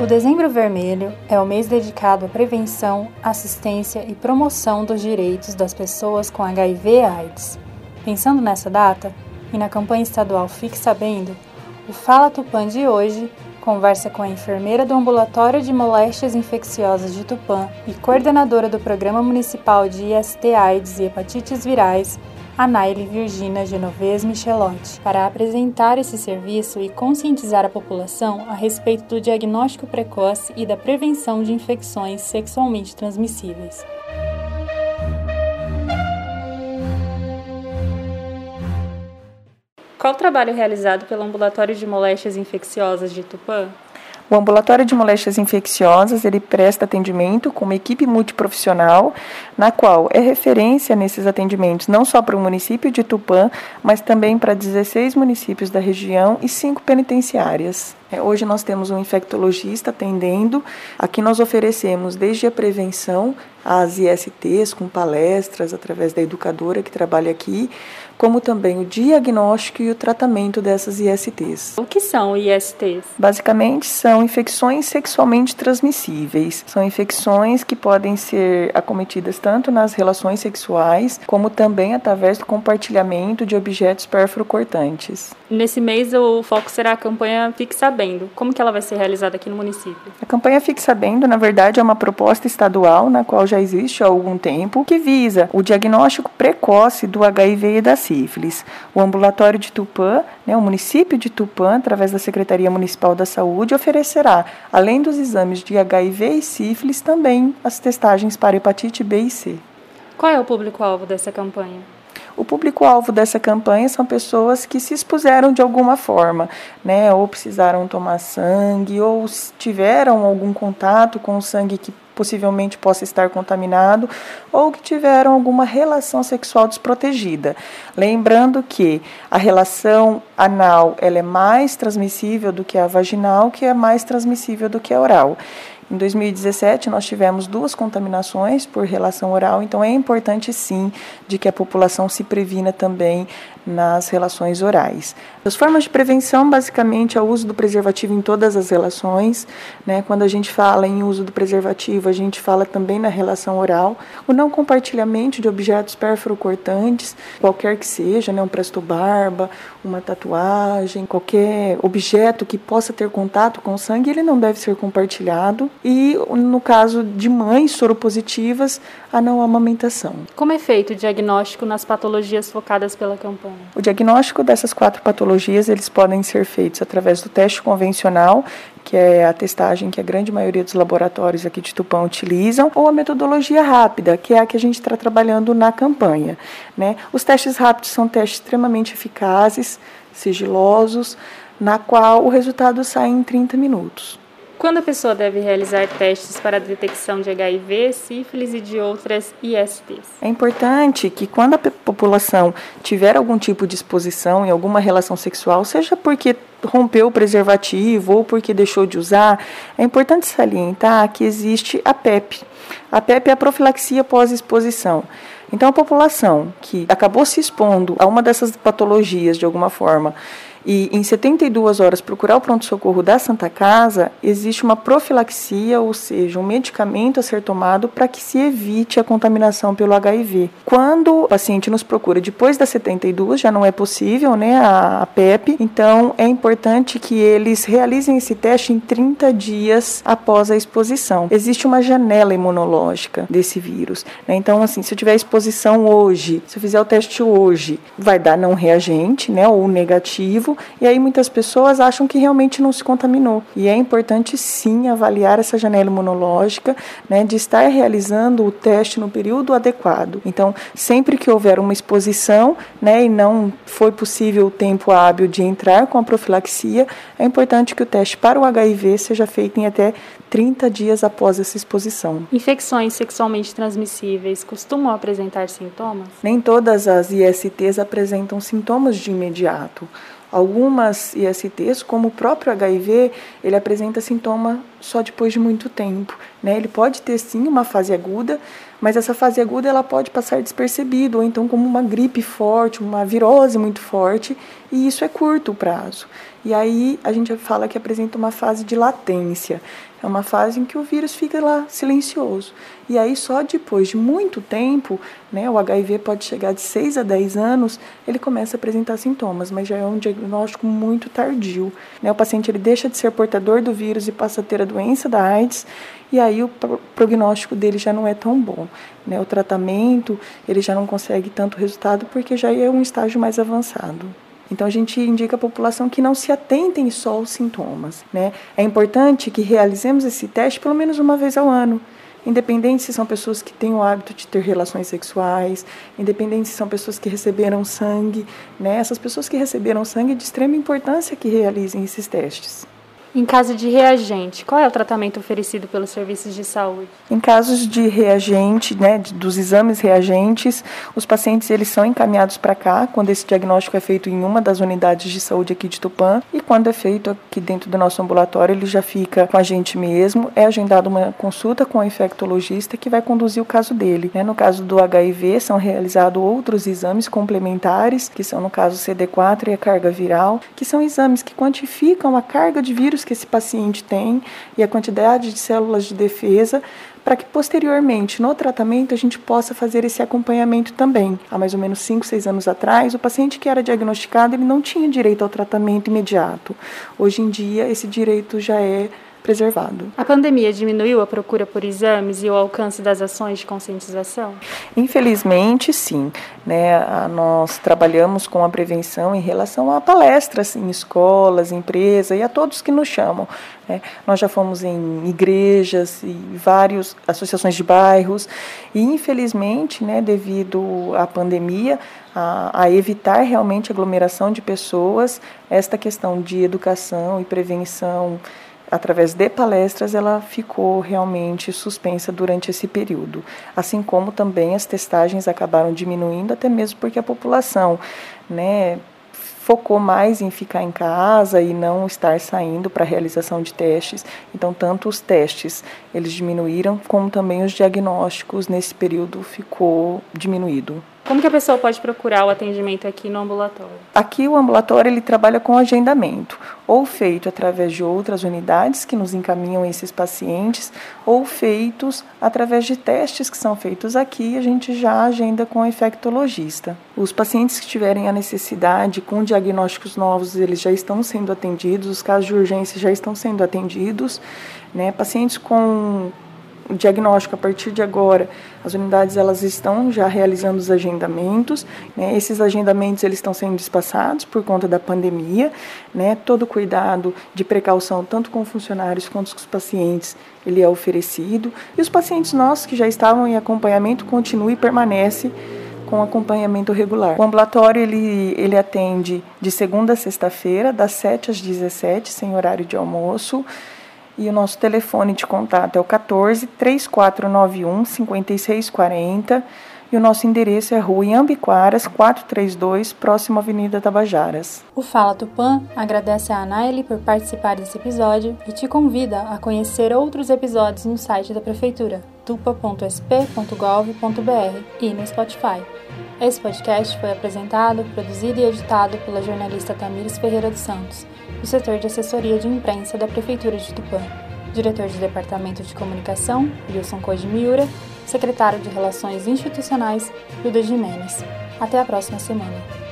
O Dezembro Vermelho é o mês dedicado à prevenção, assistência e promoção dos direitos das pessoas com HIV e AIDS. Pensando nessa data e na campanha estadual Fique Sabendo, o Fala Tupã de hoje conversa com a enfermeira do Ambulatório de Moléstias Infecciosas de Tupã e coordenadora do Programa Municipal de IST AIDS e Hepatites Virais, a Naile Virginia Genovese Michelotti, para apresentar esse serviço e conscientizar a população a respeito do diagnóstico precoce e da prevenção de infecções sexualmente transmissíveis. Qual o trabalho realizado pelo Ambulatório de Moléstias Infecciosas de Tupã? O ambulatório de moléstias infecciosas, ele presta atendimento com uma equipe multiprofissional, na qual é referência nesses atendimentos não só para o município de Tupã, mas também para 16 municípios da região e cinco penitenciárias. É, hoje nós temos um infectologista atendendo. Aqui nós oferecemos desde a prevenção às ISTs, com palestras através da educadora que trabalha aqui, como também o diagnóstico e o tratamento dessas ISTs. O que são ISTs? Basicamente são infecções sexualmente transmissíveis. São infecções que podem ser acometidas tanto nas relações sexuais, como também através do compartilhamento de objetos perfuro-cortantes. Nesse mês o foco será a campanha Fique Sabendo. Como que ela vai ser realizada aqui no município? A campanha Fique Sabendo, na verdade, é uma proposta estadual na qual já existe há algum tempo, que visa o diagnóstico precoce do HIV e da sífilis. O ambulatório de Tupã, né, o município de Tupã, através da Secretaria Municipal da Saúde, oferecerá, além dos exames de HIV e sífilis, também as testagens para hepatite B e C. Qual é o público-alvo dessa campanha? O público-alvo dessa campanha são pessoas que se expuseram de alguma forma, né? Ou precisaram tomar sangue, ou tiveram algum contato com sangue que possivelmente possa estar contaminado, ou que tiveram alguma relação sexual desprotegida. Lembrando que a relação anal ela é mais transmissível do que a vaginal, que é mais transmissível do que a oral. Em 2017, nós tivemos duas contaminações por relação oral, então é importante sim de que a população se previna também nas relações orais. As formas de prevenção, basicamente, é o uso do preservativo em todas as relações. Né? Quando a gente fala em uso do preservativo, a gente fala também na relação oral. O não compartilhamento de objetos perfuro-cortantes, qualquer que seja, né? um presto-barba, uma tatuagem, qualquer objeto que possa ter contato com o sangue, ele não deve ser compartilhado. E, no caso de mães soropositivas, a não amamentação. Como é feito o diagnóstico nas patologias focadas pela campanha? O diagnóstico dessas quatro patologias, eles podem ser feitos através do teste convencional, que é a testagem que a grande maioria dos laboratórios aqui de Tupã utilizam, ou a metodologia rápida, que é a que a gente está trabalhando na campanha. Né? Os testes rápidos são testes extremamente eficazes, sigilosos, na qual o resultado sai em 30 minutos. Quando a pessoa deve realizar testes para a detecção de HIV, sífilis e de outras ISTs? É importante que quando a população tiver algum tipo de exposição em alguma relação sexual, seja porque rompeu o preservativo ou porque deixou de usar, é importante salientar que existe a PEP. A PEP é a profilaxia pós-exposição. Então, a população que acabou se expondo a uma dessas patologias de alguma forma e em 72 horas procurar o pronto-socorro da Santa Casa, existe uma profilaxia, ou seja, um medicamento a ser tomado para que se evite a contaminação pelo HIV. Quando o paciente nos procura depois das 72, já não é possível né, a, a PEP, então é importante que eles realizem esse teste em 30 dias após a exposição. Existe uma janela imunológica desse vírus. Né? Então, assim, se eu tiver exposição hoje, se eu fizer o teste hoje, vai dar não reagente, né, ou negativo e aí muitas pessoas acham que realmente não se contaminou. E é importante sim avaliar essa janela imunológica, né, de estar realizando o teste no período adequado. Então, sempre que houver uma exposição, né, e não foi possível o tempo hábil de entrar com a profilaxia, é importante que o teste para o HIV seja feito em até 30 dias após essa exposição. Infecções sexualmente transmissíveis costumam apresentar sintomas? Nem todas as ISTs apresentam sintomas de imediato. Algumas ISTs, como o próprio HIV, ele apresenta sintoma só depois de muito tempo. Né? Ele pode ter sim uma fase aguda, mas essa fase aguda ela pode passar despercebido, ou então como uma gripe forte, uma virose muito forte, e isso é curto prazo. E aí a gente fala que apresenta uma fase de latência. É uma fase em que o vírus fica lá silencioso. E aí só depois de muito tempo, né, o HIV pode chegar de 6 a 10 anos, ele começa a apresentar sintomas, mas já é um diagnóstico muito tardio. Né? O paciente ele deixa de ser portador do vírus e passa a ter a doença da AIDS, e aí o prognóstico dele já não é tão bom. Né? O tratamento ele já não consegue tanto resultado porque já é um estágio mais avançado. Então a gente indica a população que não se atentem só aos sintomas. Né? É importante que realizemos esse teste pelo menos uma vez ao ano. Independente se são pessoas que têm o hábito de ter relações sexuais, independente se são pessoas que receberam sangue, né? essas pessoas que receberam sangue é de extrema importância que realizem esses testes. Em caso de reagente, qual é o tratamento oferecido pelos serviços de saúde? Em casos de reagente, né, dos exames reagentes, os pacientes eles são encaminhados para cá quando esse diagnóstico é feito em uma das unidades de saúde aqui de Tupã e quando é feito aqui dentro do nosso ambulatório, ele já fica com a gente mesmo, é agendada uma consulta com o infectologista que vai conduzir o caso dele. Né? No caso do HIV, são realizados outros exames complementares, que são no caso CD4 e a carga viral, que são exames que quantificam a carga de vírus que esse paciente tem e a quantidade de células de defesa, para que posteriormente no tratamento a gente possa fazer esse acompanhamento também. Há mais ou menos 5, 6 anos atrás, o paciente que era diagnosticado ele não tinha direito ao tratamento imediato. Hoje em dia esse direito já é preservado. A pandemia diminuiu a procura por exames e o alcance das ações de conscientização? Infelizmente, sim. Né? Nós trabalhamos com a prevenção em relação a palestras em escolas, empresas e a todos que nos chamam. Né? Nós já fomos em igrejas e várias associações de bairros e, infelizmente, né, devido à pandemia, a, a, evitar realmente aglomeração de pessoas, esta questão de educação e prevenção através de palestras, ela ficou realmente suspensa durante esse período. Assim como também as testagens acabaram diminuindo, até mesmo porque a população, né, focou mais em ficar em casa e não estar saindo para a realização de testes. Então, tanto os testes eles diminuíram, como também os diagnósticos nesse período ficou diminuído. Como que a pessoa pode procurar o atendimento aqui no ambulatório? Aqui o ambulatório ele trabalha com agendamento, ou feito através de outras unidades que nos encaminham esses pacientes, ou feitos através de testes que são feitos aqui, a gente já agenda com o infectologista. Os pacientes que tiverem a necessidade com diagnósticos novos, eles já estão sendo atendidos, os casos de urgência já estão sendo atendidos, né? Pacientes com o diagnóstico a partir de agora, as unidades elas estão já realizando os agendamentos, né? esses agendamentos eles estão sendo espaçados por conta da pandemia, né? todo cuidado de precaução tanto com funcionários quanto com os pacientes ele é oferecido e os pacientes nossos que já estavam em acompanhamento continuam e permanece com acompanhamento regular. O ambulatório ele, ele atende de segunda a sexta-feira, das 7 às 17, sem horário de almoço. E o nosso telefone de contato é o 14 3491 5640 e o nosso endereço é Rua Iambiquaras, 432, próximo à Avenida Tabajaras. O Fala Tupã agradece a Anaeli por participar desse episódio e te convida a conhecer outros episódios no site da Prefeitura, tupa.sp.gov.br e no Spotify. Esse podcast foi apresentado, produzido e editado pela jornalista Tamires Ferreira dos Santos do setor de assessoria de imprensa da Prefeitura de Tupã, diretor de Departamento de Comunicação, Wilson Koji Miura, secretário de Relações Institucionais, Duda Jimenez. Até a próxima semana.